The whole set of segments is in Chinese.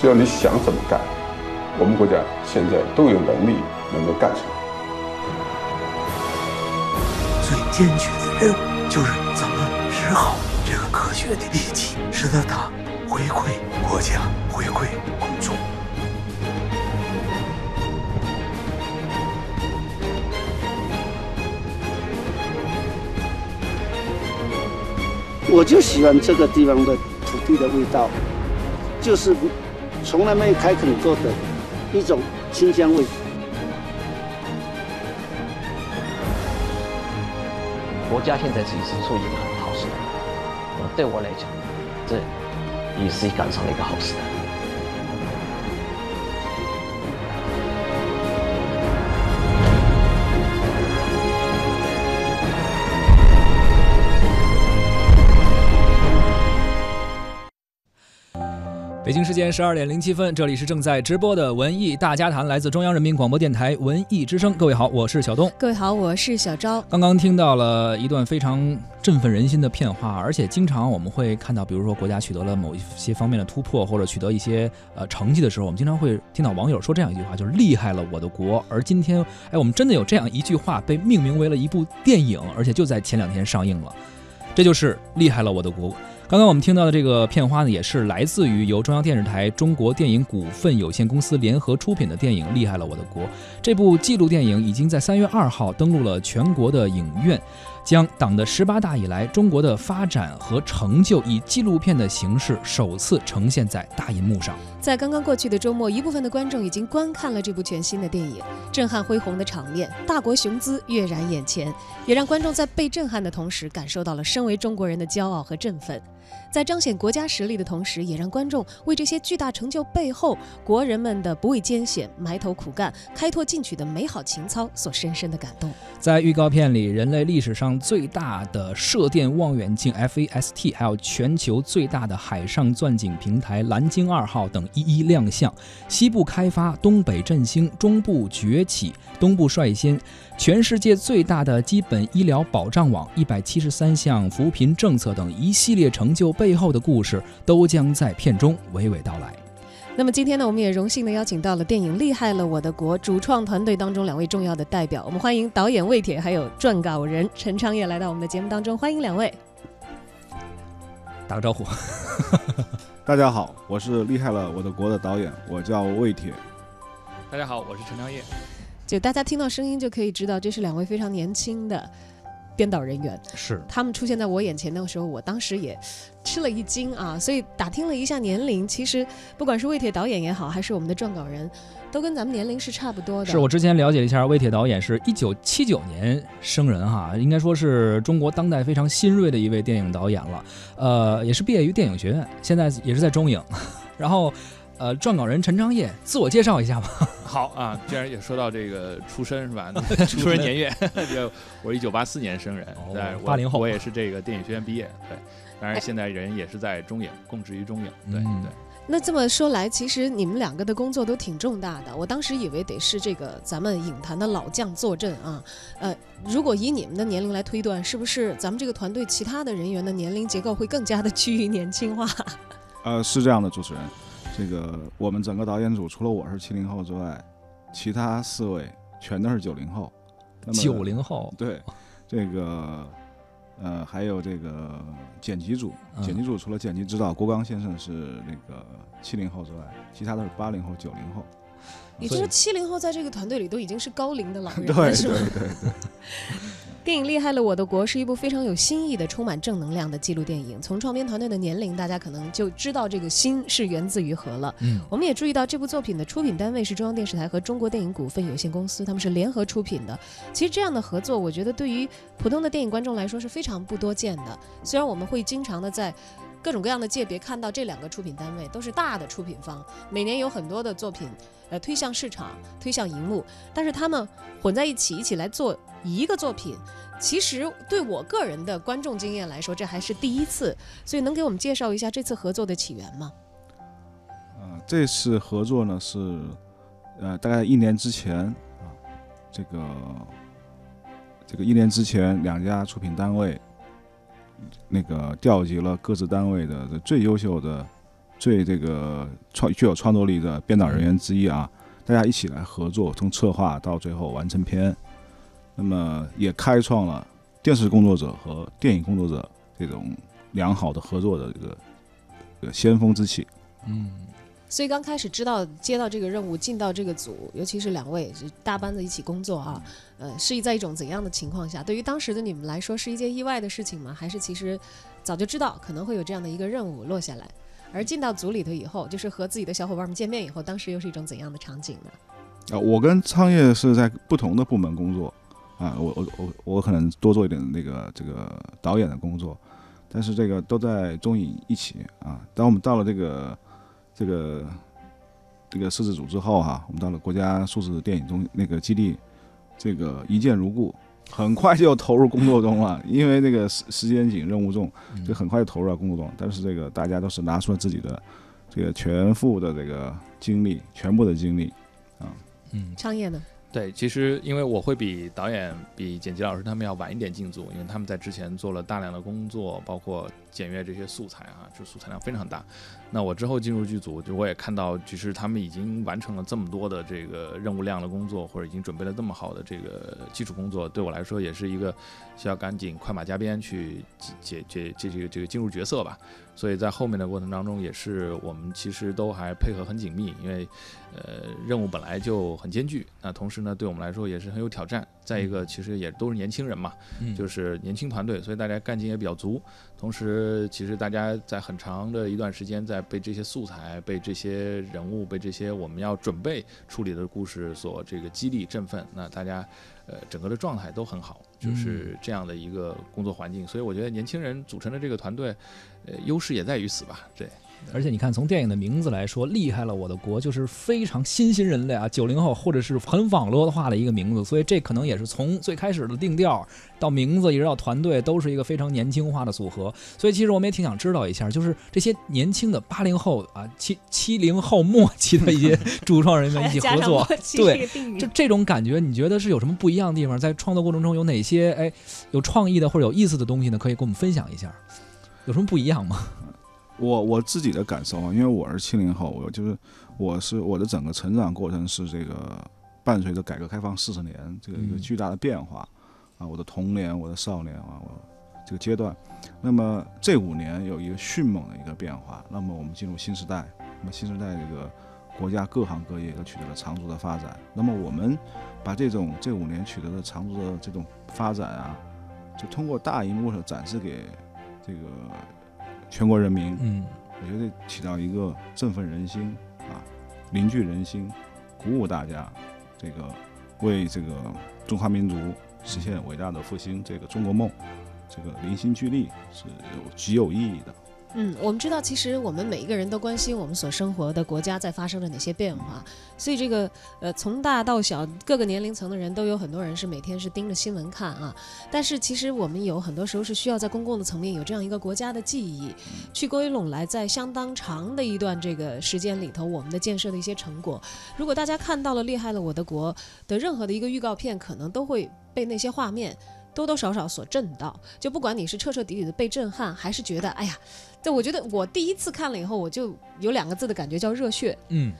只要你想怎么干，我们国家现在都有能力能够干成。最艰巨的任务就是怎么使好这个科学的利器，使得它回馈国家，回馈公众。我就喜欢这个地方的土地的味道，就是从来没有开垦过的一种清香味。国家现在其实是处于一个很好时代，对我来讲，这也是赶上了一个好时代。北京时间十二点零七分，这里是正在直播的文艺大家谈，来自中央人民广播电台文艺之声。各位好，我是小东。各位好，我是小昭。刚刚听到了一段非常振奋人心的片花，而且经常我们会看到，比如说国家取得了某一些方面的突破，或者取得一些呃成绩的时候，我们经常会听到网友说这样一句话，就是厉害了我的国。而今天，哎，我们真的有这样一句话被命名为了一部电影，而且就在前两天上映了，这就是厉害了我的国。刚刚我们听到的这个片花呢，也是来自于由中央电视台中国电影股份有限公司联合出品的电影《厉害了我的国》。这部纪录电影已经在三月二号登陆了全国的影院。将党的十八大以来中国的发展和成就以纪录片的形式首次呈现在大银幕上。在刚刚过去的周末，一部分的观众已经观看了这部全新的电影，震撼恢宏的场面，大国雄姿跃然眼前，也让观众在被震撼的同时感受到了身为中国人的骄傲和振奋。在彰显国家实力的同时，也让观众为这些巨大成就背后国人们的不畏艰险、埋头苦干、开拓进取的美好情操所深深的感动。在预告片里，人类历史上最大的射电望远镜 FAST，还有全球最大的海上钻井平台蓝鲸二号等一一亮相。西部开发，东北振兴，中部崛起，东部率先。全世界最大的基本医疗保障网，一百七十三项扶贫政策等一系列成就背后的故事，都将在片中娓娓道来。那么今天呢，我们也荣幸的邀请到了电影《厉害了我的国》主创团队当中两位重要的代表，我们欢迎导演魏铁，还有撰稿人陈昌业来到我们的节目当中，欢迎两位。打个招呼。大家好，我是《厉害了我的国》的导演，我叫魏铁。大家好，我是陈昌业。就大家听到声音就可以知道，这是两位非常年轻的编导人员。是他们出现在我眼前那个时候，我当时也吃了一惊啊！所以打听了一下年龄，其实不管是魏铁导演也好，还是我们的撰稿人，都跟咱们年龄是差不多的。是我之前了解了一下，魏铁导演是一九七九年生人哈，应该说是中国当代非常新锐的一位电影导演了。呃，也是毕业于电影学院，现在也是在中影。然后，呃，撰稿人陈昌业，自我介绍一下吧。好啊，既然也说到这个出身是吧？出生年月，就 我是一九八四年生人，在八零后，我也是这个电影学院毕业，对。当然现在人也是在中影，供职于中影，对对。那这么说来，其实你们两个的工作都挺重大的。我当时以为得是这个咱们影坛的老将坐镇啊。呃，如果以你们的年龄来推断，是不是咱们这个团队其他的人员的年龄结构会更加的趋于年轻化？呃，是这样的，主持人。这个我们整个导演组除了我是七零后之外，其他四位全都是九零后。九零后，对，这个呃还有这个剪辑组，剪辑组除了剪辑指导郭刚先生是那个七零后之外，其他都是八零后、九零后。也就是说，七零后在这个团队里都已经是高龄的老 人了，是吧？对对对。电影《厉害了我的国》是一部非常有新意的、充满正能量的纪录电影。从创编团队的年龄，大家可能就知道这个新是源自于何了。嗯，我们也注意到这部作品的出品单位是中央电视台和中国电影股份有限公司，他们是联合出品的。其实这样的合作，我觉得对于普通的电影观众来说是非常不多见的。虽然我们会经常的在。各种各样的界别看到这两个出品单位都是大的出品方，每年有很多的作品，呃，推向市场，推向荧幕。但是他们混在一起，一起来做一个作品，其实对我个人的观众经验来说，这还是第一次。所以能给我们介绍一下这次合作的起源吗？呃，这次合作呢是，呃，大概一年之前啊，这个这个一年之前两家出品单位。那个调集了各自单位的最优秀的最这个创具有创作力的编导人员之一啊，大家一起来合作，从策划到最后完成片，那么也开创了电视工作者和电影工作者这种良好的合作的这个这个先锋之气。嗯，所以刚开始知道接到这个任务进到这个组，尤其是两位是大班子一起工作啊，呃，是在一种怎样的情况下？对于当时的你们来说是一件意外的事情吗？还是其实早就知道可能会有这样的一个任务落下来？而进到组里头以后，就是和自己的小伙伴们见面以后，当时又是一种怎样的场景呢？啊，我跟苍业是在不同的部门工作，啊，我我我我可能多做一点那个这个导演的工作，但是这个都在中影一起啊。当我们到了这个这个这个摄制组之后哈，我们到了国家数字电影中那个基地，这个一见如故。很快就投入工作中了，因为这个时时间紧、任务重，就很快就投入到工作中。但是这个大家都是拿出了自己的这个全副的这个精力，全部的精力啊。嗯，创业呢？对，其实因为我会比导演、比剪辑老师他们要晚一点进组，因为他们在之前做了大量的工作，包括检阅这些素材啊，就素材量非常大。那我之后进入剧组，就我也看到，其实他们已经完成了这么多的这个任务量的工作，或者已经准备了这么好的这个基础工作，对我来说也是一个需要赶紧快马加鞭去解解解这个这个进入角色吧。所以在后面的过程当中，也是我们其实都还配合很紧密，因为，呃，任务本来就很艰巨，那同时呢，对我们来说也是很有挑战。再一个，其实也都是年轻人嘛，就是年轻团队，所以大家干劲也比较足。同时，其实大家在很长的一段时间，在被这些素材、被这些人物、被这些我们要准备处理的故事所这个激励振奋，那大家，呃，整个的状态都很好，就是这样的一个工作环境。所以我觉得年轻人组成的这个团队，呃，优势也在于此吧，对。而且你看，从电影的名字来说，厉害了，我的国就是非常新兴人类啊，九零后或者是很网络化的一个名字，所以这可能也是从最开始的定调到名字，一直到团队，都是一个非常年轻化的组合。所以其实我们也挺想知道一下，就是这些年轻的八零后啊，七七零后末期的一些 主创人员一起合作，对，就这种感觉，你觉得是有什么不一样的地方？在创作过程中有哪些哎有创意的或者有意思的东西呢？可以跟我们分享一下，有什么不一样吗？我我自己的感受啊，因为我是七零后，我就是我是我的整个成长过程是这个伴随着改革开放四十年这个一个巨大的变化啊，我的童年，我的少年啊，我这个阶段，那么这五年有一个迅猛的一个变化，那么我们进入新时代，那么新时代这个国家各行各业都取得了长足的发展，那么我们把这种这五年取得的长足的这种发展啊，就通过大荧幕上展示给这个。全国人民，嗯，我觉得起到一个振奋人心啊，凝聚人心，鼓舞大家，这个为这个中华民族实现伟大的复兴这个中国梦，这个凝心聚力是有极有意义的。嗯，我们知道，其实我们每一个人都关心我们所生活的国家在发生了哪些变化，所以这个呃，从大到小，各个年龄层的人都有很多人是每天是盯着新闻看啊。但是其实我们有很多时候是需要在公共的层面有这样一个国家的记忆，去归拢来在相当长的一段这个时间里头，我们的建设的一些成果。如果大家看到了厉害了我的国的任何的一个预告片，可能都会被那些画面。多多少少所震到，就不管你是彻彻底底的被震撼，还是觉得哎呀，对我觉得我第一次看了以后，我就有两个字的感觉叫热血，嗯。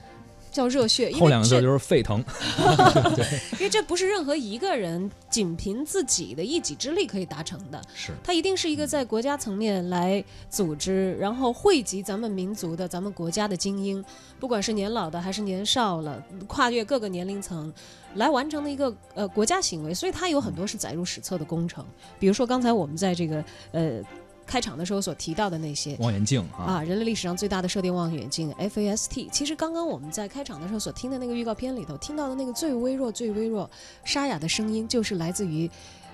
叫热血，后两个字就是沸腾。因为这不是任何一个人仅凭自己的一己之力可以达成的，是它一定是一个在国家层面来组织，然后汇集咱们民族的、咱们国家的精英，不管是年老的还是年少了，跨越各个年龄层来完成的一个呃国家行为，所以它有很多是载入史册的工程。比如说刚才我们在这个呃。开场的时候所提到的那些望远镜啊，人类历史上最大的射电望远镜 FAST。其实刚刚我们在开场的时候所听的那个预告片里头听到的那个最微弱、最微弱、沙哑的声音，就是来自于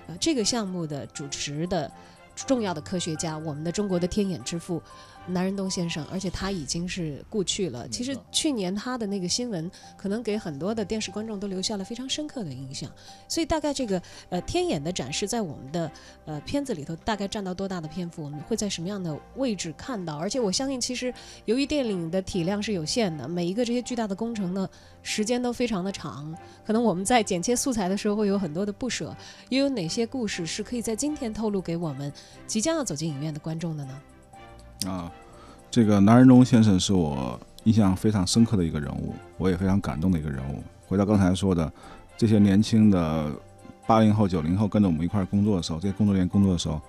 呃这个项目的主持的重要的科学家，我们的中国的天眼之父。南仁东先生，而且他已经是故去了。其实去年他的那个新闻，可能给很多的电视观众都留下了非常深刻的印象。所以大概这个呃天眼的展示，在我们的呃片子里头，大概占到多大的篇幅？我们会在什么样的位置看到？而且我相信，其实由于电影的体量是有限的，每一个这些巨大的工程呢，时间都非常的长。可能我们在剪切素材的时候会有很多的不舍。又有哪些故事是可以在今天透露给我们即将要走进影院的观众的呢？啊，这个南仁忠先生是我印象非常深刻的一个人物，我也非常感动的一个人物。回到刚才说的，这些年轻的八零后、九零后跟着我们一块儿工作的时候，这些工作人员工作的时候，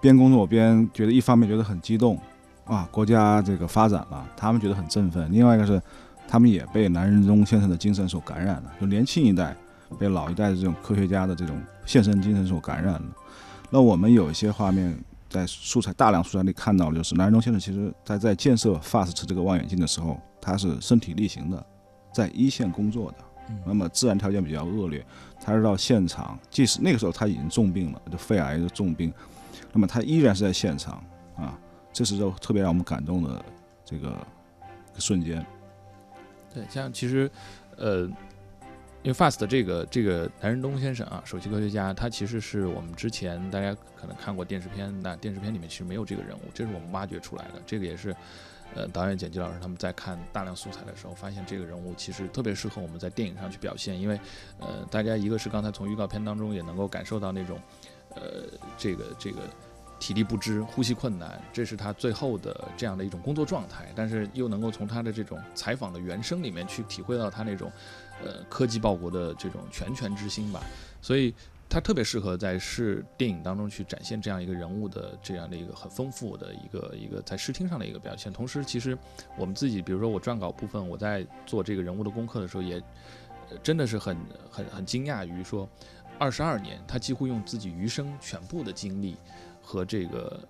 边工作边觉得一方面觉得很激动，啊，国家这个发展了，他们觉得很振奋；另外一个是，他们也被南仁忠先生的精神所感染了，就年轻一代被老一代的这种科学家的这种献身精神所感染了。那我们有一些画面在素材大量素材里看到的，就是南仁东先生其实在在建设 FAST 这个望远镜的时候，他是身体力行的，在一线工作的。那么自然条件比较恶劣，他是到现场，即使那个时候他已经重病了，就肺癌的重病，那么他依然是在现场啊，这是就特别让我们感动的这个瞬间。对，像其实，呃，因为 FAST 这个这个南仁东先生啊，首席科学家，他其实是我们之前大家可能看过电视片，那电视片里面其实没有这个人物，这是我们挖掘出来的，这个也是。呃，导演剪辑老师他们在看大量素材的时候，发现这个人物其实特别适合我们在电影上去表现，因为，呃，大家一个是刚才从预告片当中也能够感受到那种，呃，这个这个体力不支、呼吸困难，这是他最后的这样的一种工作状态，但是又能够从他的这种采访的原声里面去体会到他那种，呃，科技报国的这种拳拳之心吧，所以。他特别适合在视电影当中去展现这样一个人物的这样的一个很丰富的一个一个在视听上的一个表现。同时，其实我们自己，比如说我撰稿部分，我在做这个人物的功课的时候，也真的是很很很惊讶于说，二十二年，他几乎用自己余生全部的精力和这个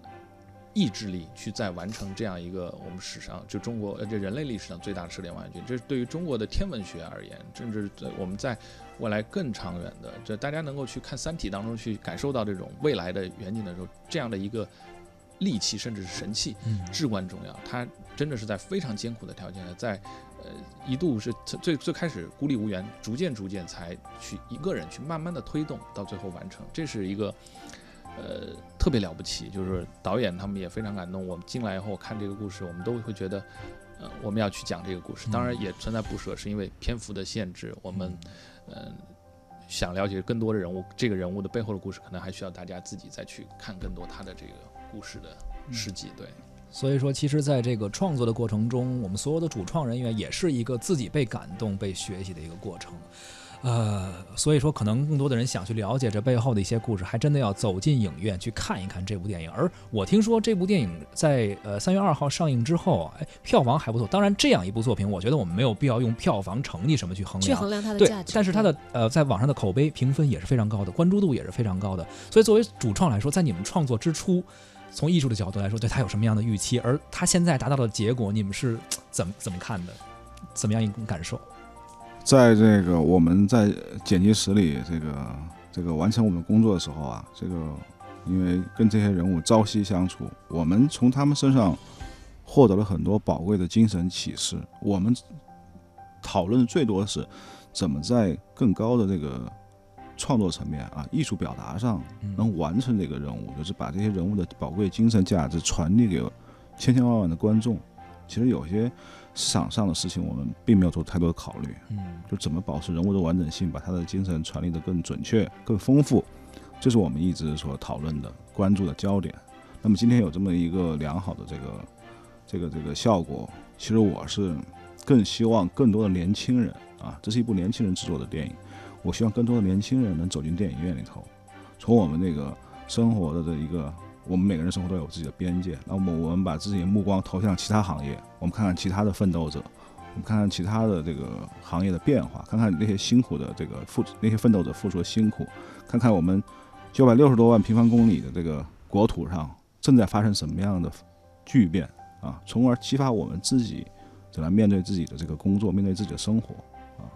意志力去再完成这样一个我们史上就中国呃这人类历史上最大的射电望远镜。这是对于中国的天文学而言，甚至在我们在。未来更长远的，这大家能够去看《三体》当中去感受到这种未来的远景的时候，这样的一个利器甚至是神器，至关重要。它真的是在非常艰苦的条件下，在呃一度是最最开始孤立无援，逐渐逐渐才去一个人去慢慢的推动，到最后完成。这是一个呃特别了不起，就是导演他们也非常感动。我们进来以后看这个故事，我们都会觉得，呃我们要去讲这个故事。当然也存在不舍，是因为篇幅的限制，我们。嗯，想了解更多的人物，这个人物的背后的故事，可能还需要大家自己再去看更多他的这个故事的事迹。对，所以说，其实在这个创作的过程中，我们所有的主创人员也是一个自己被感动、被学习的一个过程。呃，所以说，可能更多的人想去了解这背后的一些故事，还真的要走进影院去看一看这部电影。而我听说这部电影在呃三月二号上映之后，哎，票房还不错。当然，这样一部作品，我觉得我们没有必要用票房成绩什么去衡量，去衡量它的价值。但是它的呃，在网上的口碑评分也是非常高的，关注度也是非常高的。所以，作为主创来说，在你们创作之初，从艺术的角度来说，对他有什么样的预期？而他现在达到的结果，你们是怎么怎么看的？怎么样一种感受？在这个我们在剪辑室里，这个这个完成我们工作的时候啊，这个因为跟这些人物朝夕相处，我们从他们身上获得了很多宝贵的精神启示。我们讨论最多的是怎么在更高的这个创作层面啊，艺术表达上能完成这个任务，就是把这些人物的宝贵精神价值传递给千千万万的观众。其实有些。市场上的事情，我们并没有做太多的考虑，嗯，就怎么保持人物的完整性，把他的精神传递的更准确、更丰富，这是我们一直所讨论的、关注的焦点。那么今天有这么一个良好的这个、这个、这个效果，其实我是更希望更多的年轻人啊，这是一部年轻人制作的电影，我希望更多的年轻人能走进电影院里头，从我们那个生活的这一个。我们每个人生活都有自己的边界，那么我们把自己的目光投向其他行业，我们看看其他的奋斗者，我们看看其他的这个行业的变化，看看那些辛苦的这个付那些奋斗者付出的辛苦，看看我们九百六十多万平方公里的这个国土上正在发生什么样的巨变啊，从而激发我们自己怎么面对自己的这个工作，面对自己的生活啊。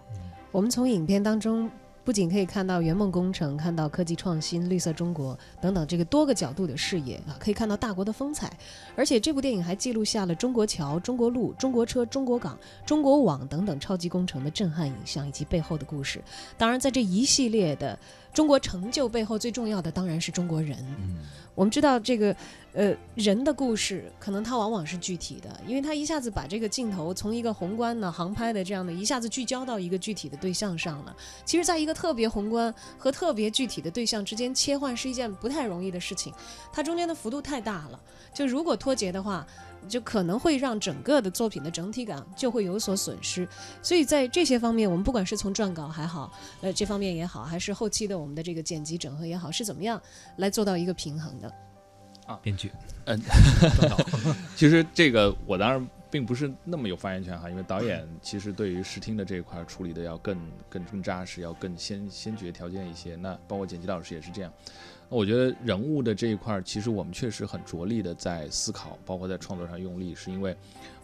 我们从影片当中。不仅可以看到圆梦工程，看到科技创新、绿色中国等等这个多个角度的视野啊，可以看到大国的风采。而且这部电影还记录下了中国桥、中国路、中国车、中国港、中国网等等超级工程的震撼影像以及背后的故事。当然，在这一系列的中国成就背后，最重要的当然是中国人。我们知道这个，呃，人的故事可能它往往是具体的，因为它一下子把这个镜头从一个宏观的航拍的这样的一下子聚焦到一个具体的对象上了。其实，在一个特别宏观和特别具体的对象之间切换是一件不太容易的事情，它中间的幅度太大了。就如果脱节的话，就可能会让整个的作品的整体感就会有所损失。所以在这些方面，我们不管是从撰稿还好，呃，这方面也好，还是后期的我们的这个剪辑整合也好，是怎么样来做到一个平衡的？啊，编剧，嗯，其实这个我当然并不是那么有发言权哈，因为导演其实对于视听的这一块处理的要更更更扎实，要更先先决条件一些。那包括剪辑老师也是这样。那我觉得人物的这一块，其实我们确实很着力的在思考，包括在创作上用力，是因为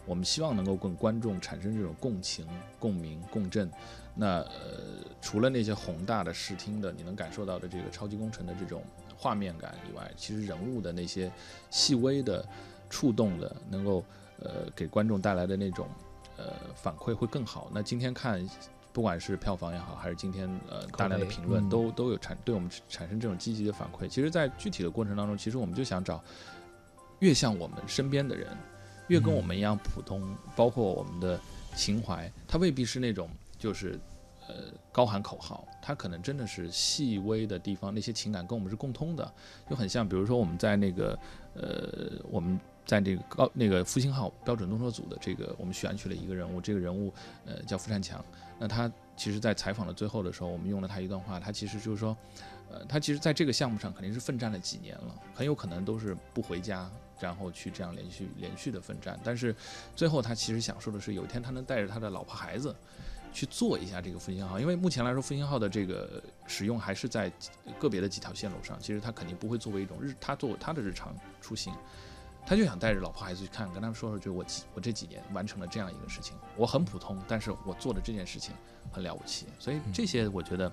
我们希望能够跟观众产生这种共情、共鸣、共振。那呃，除了那些宏大的视听的，你能感受到的这个超级工程的这种画面感以外，其实人物的那些细微的触动的，能够呃给观众带来的那种呃反馈会更好。那今天看。不管是票房也好，还是今天呃大量的评论，都都有产对我们产生这种积极的反馈。其实，在具体的过程当中，其实我们就想找越像我们身边的人，越跟我们一样普通，包括我们的情怀，它未必是那种就是呃高喊口号，它可能真的是细微的地方，那些情感跟我们是共通的，就很像，比如说我们在那个呃我们。在这个高那个复兴号标准动车组的这个，我们选取了一个人物，这个人物呃叫付善强。那他其实，在采访的最后的时候，我们用了他一段话，他其实就是说，呃，他其实在这个项目上肯定是奋战了几年了，很有可能都是不回家，然后去这样连续连续的奋战。但是最后他其实享受的是有一天他能带着他的老婆孩子去做一下这个复兴号，因为目前来说复兴号的这个使用还是在个别的几条线路上，其实他肯定不会作为一种日他作为他的日常出行。他就想带着老婆孩子去看，跟他们说说，就我我这几年完成了这样一个事情，我很普通，但是我做的这件事情很了不起，所以这些我觉得，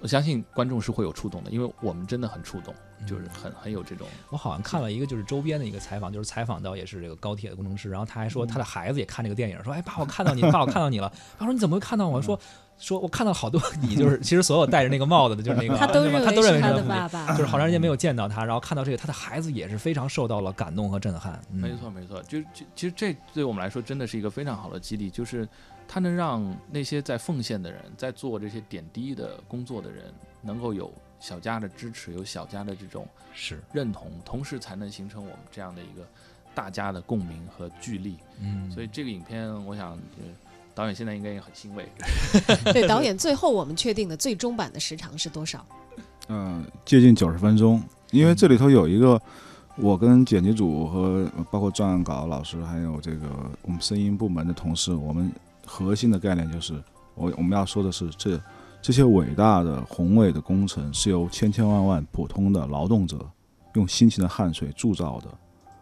我相信观众是会有触动的，因为我们真的很触动，就是很很有这种。我好像看了一个就是周边的一个采访，就是采访到也是这个高铁的工程师，然后他还说他的孩子也看这个电影，说哎爸我看到你，爸我看到你了，他说你怎么会看到我？说。说，我看到好多你，就是其实所有戴着那个帽子的，就是那个，他都认为他都认为他的爸爸，就是好长时间没有见到他，然后看到这个，他的孩子也是非常受到了感动和震撼。没错，没错，就就其实这对我们来说真的是一个非常好的激励，就是他能让那些在奉献的人，在做这些点滴的工作的人，能够有小家的支持，有小家的这种是认同，同时才能形成我们这样的一个大家的共鸣和聚力。嗯，所以这个影片，我想。导演现在应该也很欣慰。对，导演最后我们确定的最终版的时长是多少？嗯，接近九十分钟。因为这里头有一个，我跟剪辑组和包括撰稿老师，还有这个我们声音部门的同事，我们核心的概念就是，我我们要说的是，这这些伟大的宏伟的工程是由千千万万普通的劳动者用辛勤的汗水铸造的，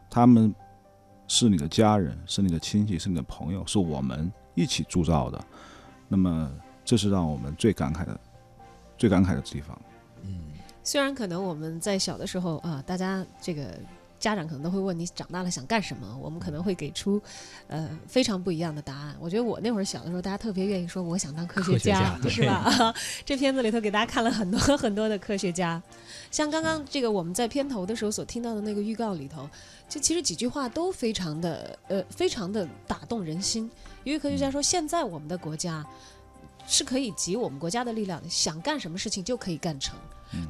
他们是你的家人，是你的亲戚，是你的朋友，是我们。一起铸造的，那么这是让我们最感慨的、最感慨的地方。嗯，虽然可能我们在小的时候啊，大家这个家长可能都会问你长大了想干什么，我们可能会给出呃非常不一样的答案。我觉得我那会儿小的时候，大家特别愿意说我想当科学家，是吧？这片子里头给大家看了很多 很多的科学家，像刚刚这个我们在片头的时候所听到的那个预告里头，就其实几句话都非常的呃非常的打动人心。一位科学家说：“现在我们的国家是可以集我们国家的力量，想干什么事情就可以干成。”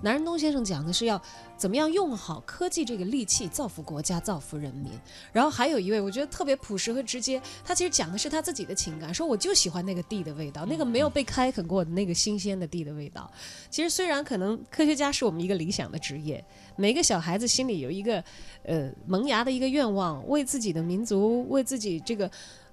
南仁东先生讲的是要怎么样用好科技这个利器，造福国家，造福人民。然后还有一位，我觉得特别朴实和直接，他其实讲的是他自己的情感，说我就喜欢那个地的味道，那个没有被开垦过的那个新鲜的地的味道。其实虽然可能科学家是我们一个理想的职业，每个小孩子心里有一个呃萌芽的一个愿望，为自己的民族，为自己这个。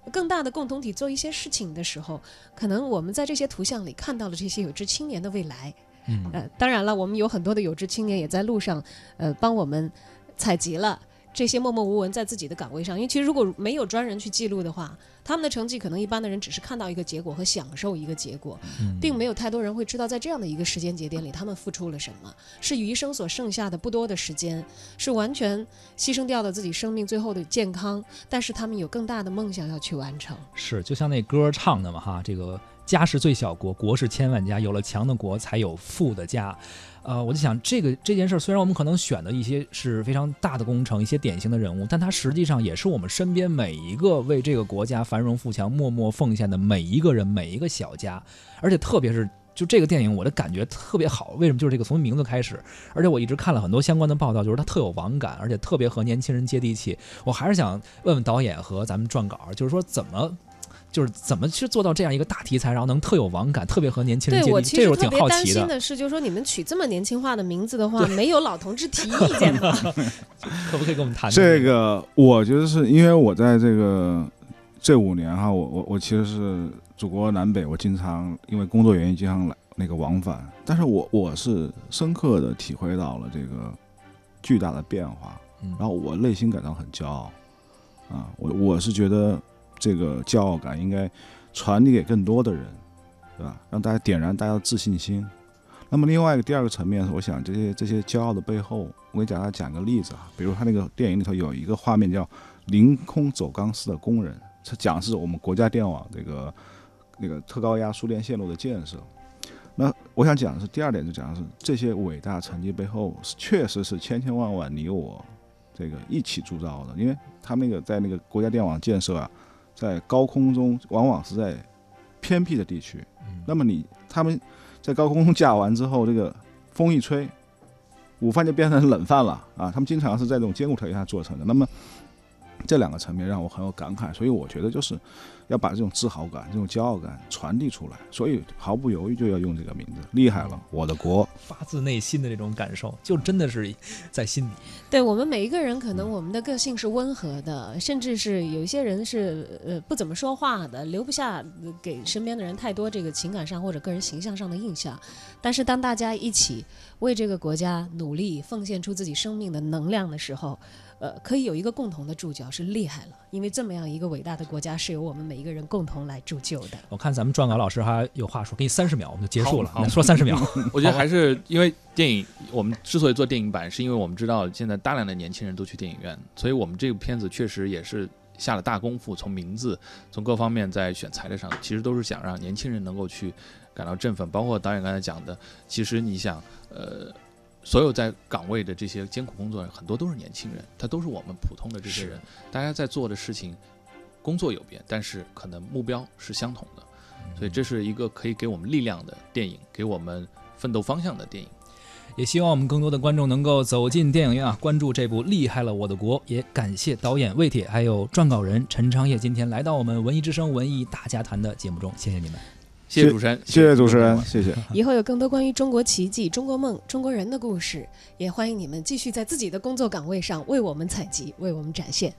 更大的共同体做一些事情的时候，可能我们在这些图像里看到了这些有志青年的未来。嗯，呃，当然了，我们有很多的有志青年也在路上，呃，帮我们采集了。这些默默无闻在自己的岗位上，因为其实如果没有专人去记录的话，他们的成绩可能一般的人只是看到一个结果和享受一个结果，并没有太多人会知道在这样的一个时间节点里他们付出了什么，是余生所剩下的不多的时间，是完全牺牲掉了自己生命最后的健康，但是他们有更大的梦想要去完成。是，就像那歌唱的嘛，哈，这个家是最小国，国是千万家，有了强的国才有富的家。呃，我就想这个这件事儿，虽然我们可能选的一些是非常大的工程，一些典型的人物，但它实际上也是我们身边每一个为这个国家繁荣富强默默奉献的每一个人，每一个小家，而且特别是就这个电影，我的感觉特别好。为什么？就是这个从名字开始，而且我一直看了很多相关的报道，就是它特有网感，而且特别和年轻人接地气。我还是想问问导演和咱们撰稿，就是说怎么，就是怎么去做到这样一个大题材，然后能特有网感，特别和年轻人接地气？这是我挺好奇的。的是，就是说你们取这么年轻化的名字的话，没有老同志提意见吗？可不可以跟我们谈？这个我觉得是因为我在这个这五年哈，我我我其实是。祖国南北，我经常因为工作原因经常来那个往返，但是我我是深刻的体会到了这个巨大的变化，然后我内心感到很骄傲，啊，我我是觉得这个骄傲感应该传递给更多的人，对吧？让大家点燃大家的自信心。那么另外一个第二个层面，我想这些这些骄傲的背后，我给大家讲个例子啊，比如他那个电影里头有一个画面叫凌空走钢丝的工人，他讲是我们国家电网这个。那个特高压输电线路的建设，那我想讲的是第二点，就讲的是这些伟大成绩背后，确实是千千万万你我这个一起铸造的。因为他那个在那个国家电网建设啊，在高空中，往往是在偏僻的地区。那么你他们在高空中架完之后，这个风一吹，午饭就变成冷饭了啊！他们经常是在这种艰苦条件下做成的。那么这两个层面让我很有感慨，所以我觉得就是。要把这种自豪感、这种骄傲感传递出来，所以毫不犹豫就要用这个名字，厉害了，我的国，发自内心的这种感受，就真的是在心里。对我们每一个人，可能我们的个性是温和的，甚至是有一些人是呃不怎么说话的，留不下给身边的人太多这个情感上或者个人形象上的印象。但是当大家一起为这个国家努力，奉献出自己生命的能量的时候。呃，可以有一个共同的注脚是厉害了，因为这么样一个伟大的国家是由我们每一个人共同来铸就的。我看咱们撰稿老师还有话说，给你三十秒，我们就结束了。说三十秒，我觉得还是因为电影，我们之所以做电影版，是因为我们知道现在大量的年轻人都去电影院，所以我们这个片子确实也是下了大功夫，从名字，从各方面在选材的上，其实都是想让年轻人能够去感到振奋。包括导演刚才讲的，其实你想，呃。所有在岗位的这些艰苦工作人，很多都是年轻人，他都是我们普通的这些人。大家在做的事情，工作有变，但是可能目标是相同的，所以这是一个可以给我们力量的电影，给我们奋斗方向的电影。也希望我们更多的观众能够走进电影院啊，关注这部厉害了我的国。也感谢导演魏铁，还有撰稿人陈昌业，今天来到我们文艺之声文艺大家谈的节目中，谢谢你们。谢谢主持人，谢谢主持人，谢谢。以后有更多关于中国奇迹、中国梦、中国人的故事，也欢迎你们继续在自己的工作岗位上为我们采集，为我们展现。